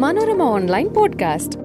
Manorama online podcast.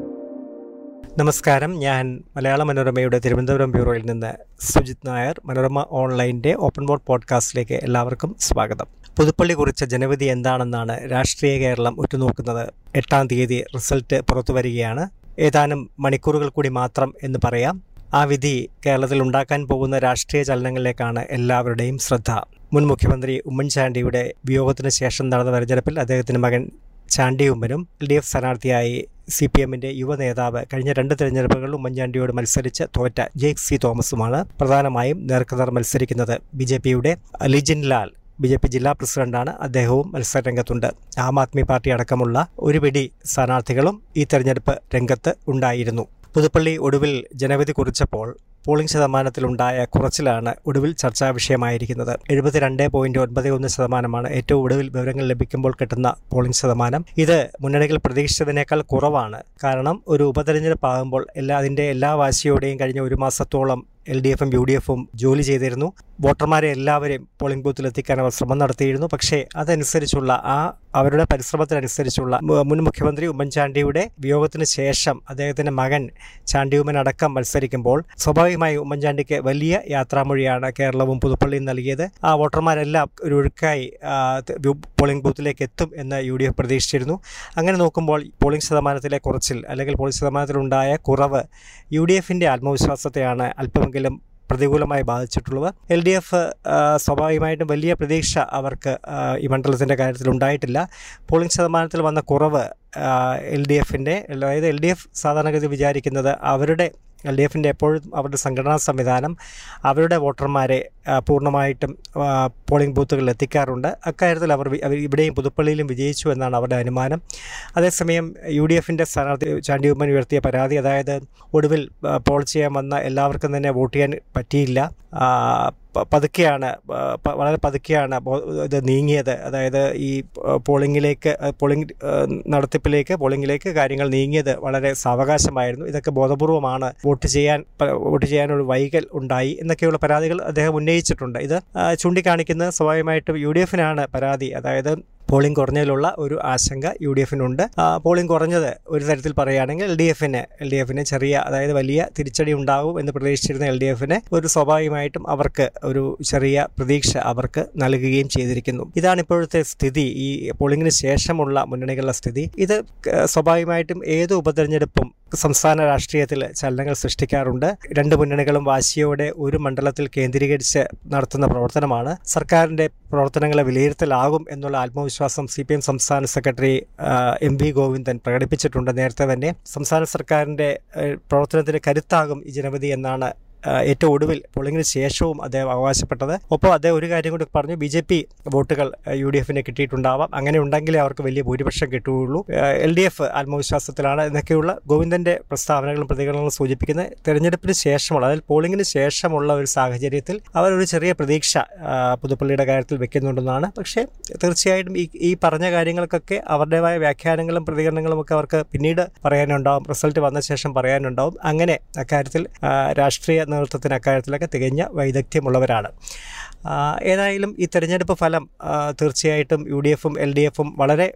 നമസ്കാരം. ഞാൻ മലയാള മനോരമയുടെ തിരുവനന്തപുരം ബ്യൂറോയിൽ നിന്ന് സുജിത് നായർ. മനോരമ ഓൺലൈന്റെ ഓപ്പൺ ബോർഡ് പോഡ്കാസ്റ്റിലേക്ക് എല്ലാവർക്കും സ്വാഗതം. പുതുപ്പള്ളി കുറിച്ച ജനവിധി എന്താണെന്നാണ് രാഷ്ട്രീയ കേരളം ഉറ്റുനോക്കുന്നത്. എട്ടാം തീയതി റിസൾട്ട് പുറത്തു വരികയാണ്. ഏതാനും മണിക്കൂറുകൾ കൂടി മാത്രം എന്ന് പറയാം. ആ വിധി കേരളത്തിൽ ഉണ്ടാക്കാൻ പോകുന്ന രാഷ്ട്രീയ ചലനങ്ങളിലേക്കാണ് എല്ലാവരുടെയും ശ്രദ്ധ. മുൻ മുഖ്യമന്ത്രി ഉമ്മൻചാണ്ടിയുടെ വിയോഗത്തിന് ശേഷം നടന്ന തെരഞ്ഞെടുപ്പിൽ അദ്ദേഹത്തിന്റെ മകൻ ചാണ്ടി ഉമ്മനും എൽ ഡി എഫ് സ്ഥാനാർത്ഥിയായി സി പി എമ്മിന്റെ യുവ നേതാവ് കഴിഞ്ഞ രണ്ട് തെരഞ്ഞെടുപ്പുകളിലും ഉമ്മൻചാണ്ടിയോട് മത്സരിച്ച് തോറ്റ ജെയ്ക് സി തോമസുമാണ് പ്രധാനമായും നേർക്കുനേർ മത്സരിക്കുന്നത്. ബി ജെ പിയുടെ Lijin Lal B J P ജില്ലാ പ്രസിഡന്റാണ്. അദ്ദേഹവും മത്സര രംഗത്തുണ്ട് ആം ആദ്മി പാർട്ടി അടക്കമുള്ള ഒരു പിടി സ്ഥാനാർത്ഥികളും ഈ തെരഞ്ഞെടുപ്പ് രംഗത്ത് ഉണ്ടായിരുന്നു. പുതുപ്പള്ളി ഒടുവിൽ ജനവിധി കുറിച്ചപ്പോൾ പോളിംഗ് ശതമാനത്തിലുണ്ടായ കുറച്ചിലാണ് ഒടുവിൽ ചർച്ചാ വിഷയമായിരിക്കുന്നത്. എഴുപത്തിരണ്ട് പോയിന്റ് ഒൻപത് ഒന്ന് ശതമാനമാണ് ഏറ്റവും ഒടുവിൽ വിവരങ്ങൾ ലഭിക്കുമ്പോൾ കിട്ടുന്ന പോളിംഗ് ശതമാനം. ഇത് മുന്നണികൾ പ്രതീക്ഷിച്ചതിനേക്കാൾ കുറവാണ്. കാരണം ഒരു ഉപതെരഞ്ഞെടുപ്പ് ആകുമ്പോൾ എല്ലാ അതിന്റെ എല്ലാ വാശിയോടെയും കഴിഞ്ഞ ഒരു മാസത്തോളം എൽ ഡി എഫും യു ഡി എഫും ജോലി ചെയ്തിരുന്നു. വോട്ടർമാരെ എല്ലാവരെയും പോളിംഗ് ബൂത്തിൽ എത്തിക്കാൻ അവർ ശ്രമം നടത്തിയിരുന്നു. പക്ഷേ അതനുസരിച്ചുള്ള ആ അവരുടെ പരിശ്രമത്തിനനുസരിച്ചുള്ള മുൻ മുഖ്യമന്ത്രി ഉമ്മൻചാണ്ടിയുടെ വിയോഗത്തിന് ശേഷം അദ്ദേഹത്തിന്റെ മകൻ ചാണ്ടിയുമ്മൻ അടക്കം മത്സരിക്കുമ്പോൾ സ്വാഭാവികമായി ഉമ്മൻചാണ്ടിക്ക് വലിയ യാത്രാമൊഴിയാണ് കേരളവും പുതുപ്പള്ളിയും നൽകിയത്. ആ വോട്ടർമാരെല്ലാം ഒരു ഒഴുക്കായി പോളിംഗ് ബൂത്തിലേക്ക് എത്തും എന്ന് യു ഡി എഫ് പ്രതീക്ഷിച്ചിരുന്നു. അങ്ങനെ നോക്കുമ്പോൾ പോളിംഗ് ശതമാനത്തിലെ കുറച്ചിൽ അല്ലെങ്കിൽ പോളിംഗ് ശതമാനത്തിലുണ്ടായ കുറവ് യു ഡി എഫിന്റെ ആത്മവിശ്വാസത്തെയാണ് അല്പമെങ്കിലും പ്രതികൂലമായി ബാധിച്ചിട്ടുള്ളത്. എൽ ഡി എഫ് സ്വാഭാവികമായിട്ടും വലിയ പ്രതീക്ഷ അവർക്ക് ഈ മണ്ഡലത്തിന്റെ കാര്യത്തിൽ ഉണ്ടായിട്ടില്ല. പോളിംഗ് ശതമാനത്തിൽ വന്ന കുറവ് എൽ ഡി എഫിന്റെ അതായത് എൽ ഡി എഫ് സാധാരണഗതി വിചാരിക്കുന്നത് അവരുടെ എൽ ഡി എഫിന്റെ എപ്പോഴും അവരുടെ സംഘടനാ സംവിധാനം അവരുടെ വോട്ടർമാരെ പൂർണമായിട്ടും പോളിംഗ് ബൂത്തുകളിൽ എത്തിക്കാറുണ്ട്. അക്കാര്യത്തിൽ അവർ ഇവിടെയും പുതുപ്പള്ളിയിലും വിജയിച്ചു എന്നാണ് അവരുടെ അനുമാനം. അതേസമയം യു ഡി എഫിന്റെ സ്ഥാനാർത്ഥി ചാണ്ടി ഉമ്മൻ ഉയർത്തിയ പരാതി അതായത് ഒടുവിൽ പോൾ ചെയ്യാൻ വന്ന എല്ലാവർക്കും തന്നെ വോട്ട് ചെയ്യാൻ പറ്റിയില്ല. പതുക്കെയാണ് വളരെ പതുക്കെയാണ് ഇത് നീങ്ങിയത്. അതായത് ഈ പോളിങ്ങിലേക്ക് പോളിംഗ് നടത്തിപ്പിലേക്ക് പോളിങ്ങിലേക്ക് കാര്യങ്ങൾ നീങ്ങിയത് വളരെ സാവകാശമായിരുന്നു. ഇതൊക്കെ ബോധപൂർവമാണ് വോട്ട് ചെയ്യാൻ വോട്ട് ചെയ്യാനൊരു വൈകൽ ഉണ്ടായി എന്നൊക്കെയുള്ള പരാതികൾ അദ്ദേഹം ഉന്നയിച്ചിട്ടുണ്ട് ഇത് ചൂണ്ടിക്കാണിക്കുന്നത് സ്വാഭാവികമായിട്ടും യു ഡി എഫിനാണ് പരാതി. അതായത് പോളിംഗ് കുറഞ്ഞതിലുള്ള ഒരു ആശങ്ക യു ഡി എഫിനുണ്ട്. പോളിംഗ് കുറഞ്ഞത് ഒരു തരത്തിൽ പറയുകയാണെങ്കിൽ എൽ ഡി എഫിന് എൽ ഡി എഫിന് ചെറിയ അതായത് വലിയ തിരിച്ചടി ഉണ്ടാകും എന്ന് പ്രതീക്ഷിച്ചിരുന്ന എൽ ഡി എഫിന് ഒരു സ്വാഭാവികമായിട്ടും അവർക്ക് ഒരു ചെറിയ പ്രതീക്ഷ അവർക്ക് നൽകുകയും ചെയ്തിരിക്കുന്നു. ഇതാണ് ഇപ്പോഴത്തെ സ്ഥിതി. ഈ പോളിംഗിന് ശേഷമുള്ള മുന്നണികളുടെ സ്ഥിതി. ഇത് സ്വാഭാവികമായിട്ടും ഏത് ഉപതെരഞ്ഞെടുപ്പും സംസ്ഥാന രാഷ്ട്രീയത്തിൽ ചലനങ്ങൾ സൃഷ്ടിക്കാറുണ്ട്. രണ്ട് മുന്നണികളും വാശിയോടെ ഒരു മണ്ഡലത്തിൽ കേന്ദ്രീകരിച്ച് നടത്തുന്ന പ്രവർത്തനമാണ്. സർക്കാരിന്റെ പ്രവർത്തനങ്ങളെ വിലയിരുത്തലാകും എന്നുള്ള ആത്മവിശ്വാസം സി പി എം സംസ്ഥാന സെക്രട്ടറി എം വി ഗോവിന്ദൻ പ്രകടിപ്പിച്ചിട്ടുണ്ട്. നേരത്തെ തന്നെ സംസ്ഥാന സർക്കാരിന്റെ പ്രവർത്തനത്തിന് കരുത്താകും ഈ ജനവിധി എന്നാണ് ഏറ്റവും ഒടുവിൽ പോളിംഗിന് ശേഷവും അദ്ദേഹം അവകാശപ്പെട്ടത്. ഒപ്പം അദ്ദേഹം ഒരു കാര്യം കൂടി പറഞ്ഞു ബി ജെ പി വോട്ടുകൾ യു ഡി എഫിന് കിട്ടിയിട്ടുണ്ടാവാം. അങ്ങനെ ഉണ്ടെങ്കിലേ അവർക്ക് വലിയ ഭൂരിപക്ഷം കിട്ടുകയുള്ളൂ. എൽ ഡി എഫ് ആത്മവിശ്വാസത്തിലാണ് എന്നൊക്കെയുള്ള ഗോവിന്ദന്റെ പ്രസ്താവനകളും പ്രതികരണങ്ങളും സൂചിപ്പിക്കുന്നത് തെരഞ്ഞെടുപ്പിന് ശേഷമുള്ള അതായത് പോളിംഗിന് ശേഷമുള്ള ഒരു സാഹചര്യത്തിൽ ഒരു ചെറിയ പ്രതീക്ഷ പുതുപ്പള്ളിയുടെ കാര്യത്തിൽ വെക്കുന്നുണ്ടെന്നാണ്. പക്ഷേ തീർച്ചയായിട്ടും ഈ ഈ പറഞ്ഞ കാര്യങ്ങൾക്കൊക്കെ അവരുടേതായ വ്യാഖ്യാനങ്ങളും പ്രതികരണങ്ങളും ഒക്കെ അവർക്ക് പിന്നീട് പറയാനുണ്ടാവും റിസൾട്ട് വന്ന ശേഷം പറയാനുണ്ടാവും. അങ്ങനെ അക്കാര്യത്തിൽ രാഷ്ട്രീയ നേതൃത്വത്തിന് അക്കാര്യത്തിലൊക്കെ തികഞ്ഞ വൈദഗ്ധ്യമുള്ളവരാണ്. ഏതായാലും ഈ തെരഞ്ഞെടുപ്പ് ഫലം തീർച്ചയായിട്ടും യു ഡി എഫും എൽ ഡി എഫും വളരെ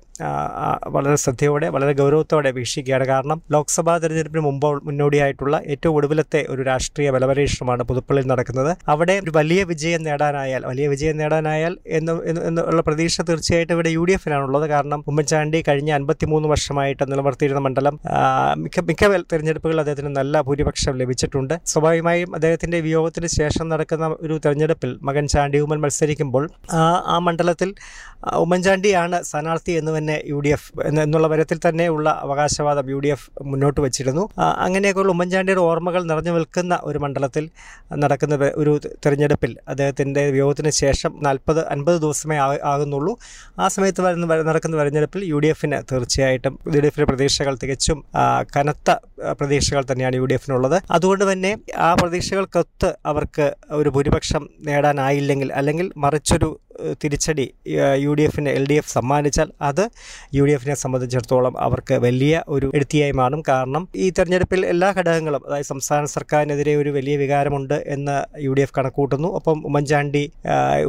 വളരെ ശ്രദ്ധയോടെ വളരെ ഗൗരവത്തോടെ വീക്ഷിക്കുകയാണ്. കാരണം ലോക്സഭാ തെരഞ്ഞെടുപ്പിന് മുമ്പ് മുന്നോടിയായിട്ടുള്ള ഏറ്റവും ഒടുവിലത്തെ ഒരു രാഷ്ട്രീയ ബലപരീക്ഷണമാണ് പുതുപ്പള്ളിയിൽ നടക്കുന്നത്. അവിടെ ഒരു വലിയ വിജയം നേടാനായാൽ വലിയ വിജയം നേടാനായാൽ എന്ന് എന്നുള്ള പ്രതീക്ഷ തീർച്ചയായിട്ടും ഇവിടെ യു ഡി എഫിനാണുള്ളത് കാരണം ഉമ്മൻചാണ്ടി കഴിഞ്ഞ അൻപത്തിമൂന്ന് വർഷമായിട്ട് നിലനിർത്തിയിരുന്ന മണ്ഡലം മിക്ക മിക്ക തെരഞ്ഞെടുപ്പുകളിൽ അദ്ദേഹത്തിന് നല്ല ഭൂരിപക്ഷം ലഭിച്ചിട്ടുണ്ട്. സ്വാഭാവികമായും അദ്ദേഹത്തിന്റെ വിയോഗത്തിന് ശേഷം നടക്കുന്ന ഒരു തെരഞ്ഞെടുപ്പിൽ മകൻ ചാണ്ടി ഉമ്മൻ മത്സരിക്കുമ്പോൾ ആ മണ്ഡലത്തിൽ ഉമ്മൻചാണ്ടിയാണ് സ്ഥാനാർത്ഥി എന്ന് തന്നെ യു ഡി എഫ് എന്നുള്ള തന്നെ ഉള്ള അവകാശവാദം യു ഡി എഫ് മുന്നോട്ട് വെച്ചിരുന്നു. അങ്ങനെയൊക്കെയുള്ള ഉമ്മൻചാണ്ടിയുടെ ഓർമ്മകൾ നിറഞ്ഞു നിൽക്കുന്ന ഒരു മണ്ഡലത്തിൽ നടക്കുന്ന ഒരു തെരഞ്ഞെടുപ്പിൽ അദ്ദേഹത്തിന്റെ വിയോഗത്തിന് ശേഷം നാൽപ്പത് അൻപത് ദിവസമേ ആകുന്നുള്ളൂ. ആ സമയത്ത് വരുന്ന നടക്കുന്ന തെരഞ്ഞെടുപ്പിൽ യു ഡി എഫിന് തീർച്ചയായിട്ടും യു ഡി എഫിന്റെ പ്രതീക്ഷകൾ തികച്ചും കനത്ത പ്രതീക്ഷകൾ തന്നെയാണ് യു ഡി എഫിനുള്ളത് അതുകൊണ്ട് തന്നെ ആ പ്രതീക്ഷകൾക്കൊത്ത് അവർക്ക് ഒരു ഭൂരിപക്ഷം നേടാനായില്ലെങ്കിൽ അല്ലെങ്കിൽ മറിച്ചൊരു തിരിച്ചടി യു ഡി എഫിന് എൽ ഡി എഫ് സമ്മാനിച്ചാൽ അത് യു ഡി എഫിനെ സംബന്ധിച്ചിടത്തോളം അവർക്ക് വലിയ ഒരു എടുത്തിയായി മാറും. കാരണം ഈ തെരഞ്ഞെടുപ്പിൽ എല്ലാ ഘടകങ്ങളും അതായത് സംസ്ഥാന സർക്കാരിനെതിരെ ഒരു വലിയ വികാരമുണ്ട് എന്ന് യു ഡി എഫ് കണക്കൂട്ടുന്നു. ഒപ്പം ഉമ്മൻചാണ്ടി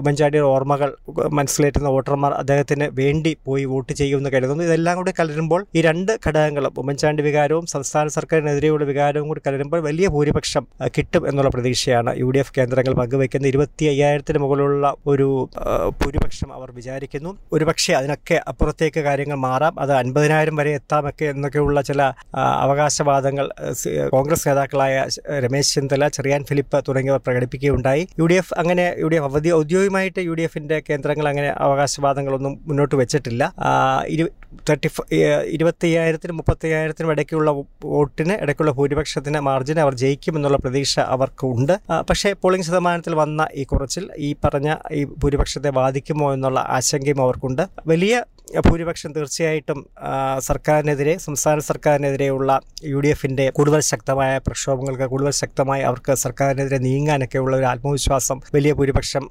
ഉമ്മൻചാണ്ടിയുടെ ഓർമ്മകൾ മനസ്സിലേറ്റുന്ന വോട്ടർമാർ അദ്ദേഹത്തിന് വേണ്ടി പോയി വോട്ട് ചെയ്യുമെന്ന് കരുതുന്നു. ഇതെല്ലാം കൂടി കലരുമ്പോൾ ഈ രണ്ട് ഘടകങ്ങളും ഉമ്മൻചാണ്ടി വികാരവും സംസ്ഥാന സർക്കാരിനെതിരെയുള്ള വികാരവും കൂടി കലരുമ്പോൾ വലിയ ഭൂരിപക്ഷം കിട്ടും എന്നുള്ള പ്രതീക്ഷയാണ് യു ഡി എഫ് കേന്ദ്രങ്ങൾ പങ്കുവയ്ക്കുന്ന ഇരുപത്തി അയ്യായിരത്തിന് മുകളിലുള്ള ഒരു ഭൂരിപക്ഷം അവർ വിചാരിക്കുന്നു. ഒരുപക്ഷെ അതിനൊക്കെ അപ്പുറത്തേക്ക് കാര്യങ്ങൾ മാറാം. അത് അൻപതിനായിരം വരെ എത്താമൊക്കെ എന്നൊക്കെയുള്ള ചില അവകാശവാദങ്ങൾ കോൺഗ്രസ് നേതാക്കളായ രമേശ് ചെന്നിത്തല ചെറിയാൻ ഫിലിപ്പ് തുടങ്ങിയവർ പ്രകടിപ്പിക്കുകയുണ്ടായി. യു ഡി എഫ് അങ്ങനെ യു ഡി എഫ് അവധി ഔദ്യോഗികമായിട്ട് യു ഡി എഫിന്റെ കേന്ദ്രങ്ങൾ അങ്ങനെ അവകാശവാദങ്ങളൊന്നും മുന്നോട്ട് വെച്ചിട്ടില്ല. തേർട്ടി ഇരുപത്തി അയ്യായിരത്തിനും മുപ്പത്തി അയ്യായിരത്തിനും ഇടയ്ക്കുള്ള വോട്ടിന് ഇടയ്ക്കുള്ള ഭൂരിപക്ഷത്തിന് മാർജിന് അവർ ജയിക്കുമെന്നുള്ള പ്രതീക്ഷ അവർക്ക് ഉണ്ട്. പക്ഷേ പോളിംഗ് ശതമാനത്തിൽ വന്ന ഈ കുറച്ചിൽ ഈ പറഞ്ഞ ഈ ഭൂരിപക്ഷത്തെ ബാധിക്കുമോ എന്നുള്ള ആശങ്കയും അവർക്കുണ്ട്. വലിയ ഭൂരിപക്ഷം തീർച്ചയായിട്ടും സർക്കാരിനെതിരെ സംസ്ഥാന സർക്കാരിനെതിരെയുള്ള യു ഡി എഫിന്റെ കൂടുതൽ ശക്തമായ പ്രക്ഷോഭങ്ങൾക്ക് കൂടുതൽ ശക്തമായി അവർക്ക് സർക്കാരിനെതിരെ നീങ്ങാനൊക്കെയുള്ള ഒരു ആത്മവിശ്വാസം വലിയ ഭൂരിപക്ഷം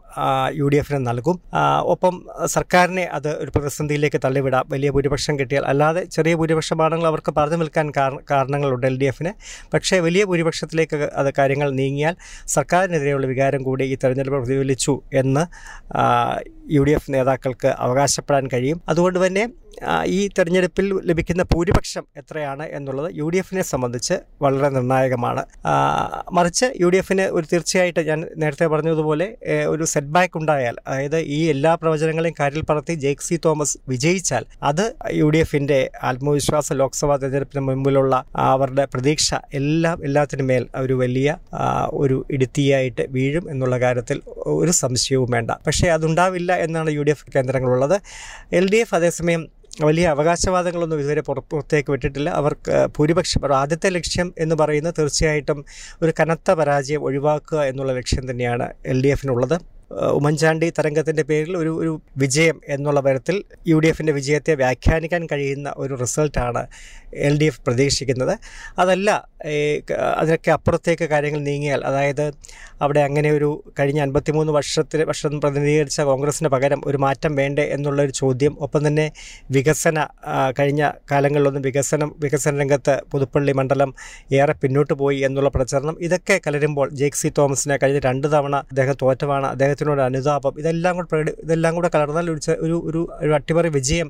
യു ഡി എഫിന് നൽകും ഒപ്പം സർക്കാരിനെ അത് ഒരു പ്രതിസന്ധിയിലേക്ക് തള്ളിവിടാം. വലിയ ഭൂരിപക്ഷം കിട്ടിയാൽ അല്ലാതെ ചെറിയ ഭൂരിപക്ഷമാണെങ്കിൽ അവർക്ക് പറഞ്ഞു നിൽക്കാൻ കാര- കാരണങ്ങളുണ്ട് എൽ ഡി എഫിന് പക്ഷേ വലിയ ഭൂരിപക്ഷത്തിലേക്ക് അത് കാര്യങ്ങൾ നീങ്ങിയാൽ സർക്കാരിനെതിരെയുള്ള വികാരം കൂടി ഈ തെരഞ്ഞെടുപ്പ് പ്രതിഫലിച്ചു എന്ന് യു ഡി എഫ് നേതാക്കൾക്ക് അവകാശപ്പെടാൻ കഴിയും. അതുകൊണ്ട് തന്നെ ആ, ഈ തെരഞ്ഞെടുപ്പിൽ ലഭിക്കുന്ന ഭൂരിപക്ഷം എത്രയാണ് എന്നുള്ളത് യു ഡി എഫിനെ സംബന്ധിച്ച് വളരെ നിർണായകമാണ്. മറിച്ച് യു ഡി എഫിന് ഒരു തീർച്ചയായിട്ടും ഞാൻ നേരത്തെ പറഞ്ഞതുപോലെ ഒരു സെറ്റ് ബാക്ക് ഉണ്ടായാൽ അതായത് ഈ എല്ലാ പ്രവചനങ്ങളെയും കാരിൽ പറത്തി ജേക്ക് സി തോമസ് വിജയിച്ചാൽ അത് യു ഡി എഫിന്റെ ആത്മവിശ്വാസ ലോക്സഭാ തെരഞ്ഞെടുപ്പിന് മുമ്പിലുള്ള അവരുടെ പ്രതീക്ഷ എല്ലാം എല്ലാത്തിനും മേൽ ഒരു വലിയ ഒരു ഇടുത്തിയായിട്ട് വീഴും എന്നുള്ള കാര്യത്തിൽ ഒരു സംശയവും വേണ്ട. പക്ഷേ അതുണ്ടാവില്ല എന്നാണ് യു ഡി എഫ് കേന്ദ്രങ്ങളുള്ളത്. എൽ ഡി എഫ് അതേസമയം വലിയ അവകാശവാദങ്ങളൊന്നും ഇതുവരെ പുറ- പുറത്തേക്ക് വിട്ടിട്ടില്ല. അവർക്ക് ഭൂരിപക്ഷം ആദ്യത്തെ ലക്ഷ്യം എന്ന് പറയുന്നത് തീർച്ചയായിട്ടും ഒരു കനത്ത പരാജയം ഒഴിവാക്കുക എന്നുള്ള ലക്ഷ്യം തന്നെയാണ് എൽ ഡി എഫിനുള്ളത്. ഉമ്മൻചാണ്ടി തരംഗത്തിന്റെ പേരിൽ ഒരു ഒരു വിജയം എന്നുള്ള തരത്തിൽ യു ഡി എഫിന്റെ വിജയത്തെ വ്യാഖ്യാനിക്കാൻ കഴിയുന്ന ഒരു റിസൾട്ടാണ് എൽ ഡി എഫ് പ്രതീക്ഷിക്കുന്നത്. അതല്ല അതിനൊക്കെ അപ്പുറത്തേക്ക് കാര്യങ്ങൾ നീങ്ങിയാൽ അതായത് അവിടെ അങ്ങനെ ഒരു കഴിഞ്ഞ അൻപത്തിമൂന്ന് വർഷത്തിൽ വർഷം പ്രതിനിധീകരിച്ച കോൺഗ്രസിന് പകരം ഒരു മാറ്റം വേണ്ടേ എന്നുള്ളൊരു ചോദ്യം ഒപ്പം തന്നെ വികസന കഴിഞ്ഞ കാലങ്ങളിലൊന്നും വികസനം വികസന രംഗത്ത് പുതുപ്പള്ളി മണ്ഡലം ഏറെ പിന്നോട്ട് പോയി എന്നുള്ള പ്രചരണം ഇതൊക്കെ കലരുമ്പോൾ ജേക്ക് സി തോമസിനെ കഴിഞ്ഞ രണ്ട് തവണ അദ്ദേഹം തോറ്റമാണ് അദ്ദേഹത്തിനോട് അനുതാപം ഇതെല്ലാം കൂടെ പ്രകടി ഇതെല്ലാം കൂടെ കലർന്നാൽ ഒരു ഒരു ഒരു അട്ടിമറി വിജയം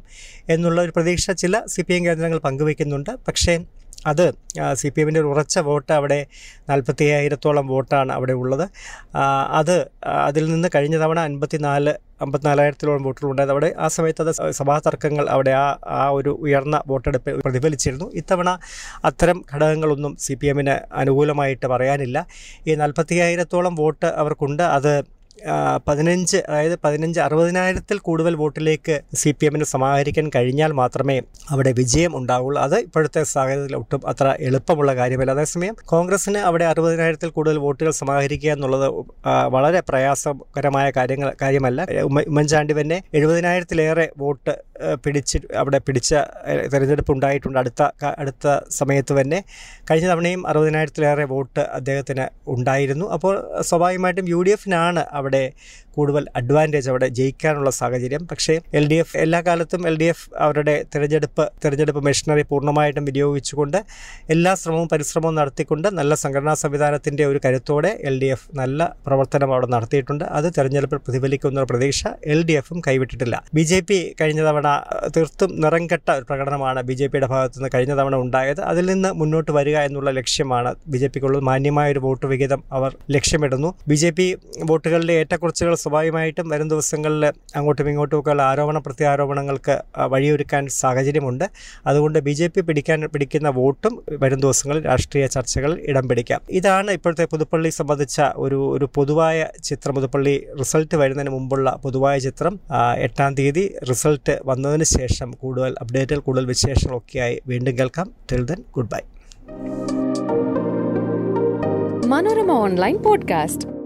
എന്നുള്ള ഒരു പ്രതീക്ഷ ചില സി പി എം കേന്ദ്രങ്ങൾ പങ്കുവയ്ക്കുന്നുണ്ട് പക്ഷേ അത് സി പി എമ്മിന്റെ ഒരു ഉറച്ച വോട്ട് അവിടെ നാൽപ്പത്തി അയ്യായിരത്തോളം വോട്ടാണ് അവിടെ ഉള്ളത്. അത് അതിൽ നിന്ന് കഴിഞ്ഞ തവണ അൻപത്തി നാല് അമ്പത്തിനാലായിരത്തിലോളം വോട്ടുകളുണ്ടായത് അവിടെ ആ സമയത്ത് അത് സഭാ തർക്കങ്ങൾ അവിടെ ആ ആ ഒരു ഉയർന്ന വോട്ടെടുപ്പ് പ്രതിഫലിച്ചിരുന്നു. ഇത്തവണ അത്തരം ഘടകങ്ങളൊന്നും സി പി എമ്മിന് അനുകൂലമായിട്ട് പറയാനില്ല. ഈ നാൽപ്പത്തി അയ്യായിരത്തോളം വോട്ട് അവർക്കുണ്ട്. അത് പതിനഞ്ച് അതായത് പതിനഞ്ച് അറുപതിനായിരത്തിൽ കൂടുതൽ വോട്ടിലേക്ക് സി പി എമ്മിന് സമാഹരിക്കാൻ കഴിഞ്ഞാൽ മാത്രമേ അവിടെ വിജയം ഉണ്ടാവുള്ളൂ. അത് ഇപ്പോഴത്തെ സാഹചര്യത്തിൽ ഒട്ടും അത്ര എളുപ്പമുള്ള കാര്യമല്ല. അതേസമയം കോൺഗ്രസിന് അവിടെ അറുപതിനായിരത്തിൽ കൂടുതൽ വോട്ടുകൾ സമാഹരിക്കുക എന്നുള്ളത് വളരെ പ്രയാസകരമായ കാര്യങ്ങൾ കാര്യമല്ല. ഉമ്മ- ഉമ്മൻചാണ്ടി തന്നെ എഴുപതിനായിരത്തിലേറെ വോട്ട് പിടിച്ച് അവിടെ പിടിച്ച തെരഞ്ഞെടുപ്പ് ഉണ്ടായിട്ടുണ്ട് അടുത്ത അടുത്ത സമയത്ത് തന്നെ. കഴിഞ്ഞ തവണയും അറുപതിനായിരത്തിലേറെ വോട്ട് അദ്ദേഹത്തിന് ഉണ്ടായിരുന്നു. അപ്പോൾ സ്വാഭാവികമായിട്ടും യു ഡി എഫിനാണ് അവിടെ കൂടുതൽ അഡ്വാന്റേജ് അവിടെ ജയിക്കാനുള്ള സാഹചര്യം. പക്ഷേ എൽ ഡി എഫ് എല്ലാ കാലത്തും എൽ ഡി എഫ് അവരുടെ തിരഞ്ഞെടുപ്പ് തിരഞ്ഞെടുപ്പ് മെഷീനറി പൂർണമായിട്ടും വിനിയോഗിച്ചുകൊണ്ട് എല്ലാ ശ്രമവും പരിശ്രമവും നടത്തിക്കൊണ്ട് നല്ല സംഘടനാ സംവിധാനത്തിന്റെ ഒരു കരുത്തോടെ എൽ ഡി എഫ് നല്ല പ്രവർത്തനം അവിടെ നടത്തിയിട്ടുണ്ട്. അത് തെരഞ്ഞെടുപ്പിൽ പ്രതിഫലിക്കുന്ന പ്രതീക്ഷ എൽ ഡി എഫും കൈവിട്ടിട്ടില്ല. ബി ജെ പി കഴിഞ്ഞ തവണ തീർത്തും നിറംകെട്ട ഒരു പ്രകടനമാണ് ബി ജെ പിയുടെ ഭാഗത്തു നിന്ന് കഴിഞ്ഞ തവണ ഉണ്ടായത്. അതിൽ നിന്ന് മുന്നോട്ട് വരിക എന്നുള്ള ലക്ഷ്യമാണ് ബി ജെ പിക്കുള്ളത്. മാന്യമായ ഒരു വോട്ട് വിഹിതം അവർ ലക്ഷ്യമിടുന്നു. ബി ജെ പി വോട്ടുകളിലെ ഏറ്റക്കുറച്ചുകൾ സ്വാഭാവികമായിട്ടും വരും ദിവസങ്ങളിൽ അങ്ങോട്ടും ഇങ്ങോട്ടുമൊക്കെ ഉള്ള ആരോപണ പ്രത്യാരോപണങ്ങൾക്ക് വഴിയൊരുക്കാൻ സാഹചര്യമുണ്ട്. അതുകൊണ്ട് ബി ജെ പി പിടിക്കാൻ പിടിക്കുന്ന വോട്ടും വരും ദിവസങ്ങളിൽ രാഷ്ട്രീയ ചർച്ചകളിൽ ഇടം പിടിക്കാം. ഇതാണ് ഇപ്പോഴത്തെ പുതുപ്പള്ളി സംബന്ധിച്ച ഒരു ഒരു പൊതുവായ ചിത്രം. പുതുപ്പള്ളി റിസൾട്ട് വരുന്നതിന് മുമ്പുള്ള പൊതുവായ ചിത്രം. എട്ടാം തീയതി റിസൾട്ട് വന്നതിന് ശേഷം കൂടുതൽ അപ്ഡേറ്റുകൾ കൂടുതൽ വിശേഷങ്ങളൊക്കെയായി വീണ്ടും കേൾക്കാം. Till then good bye Manorama online podcast.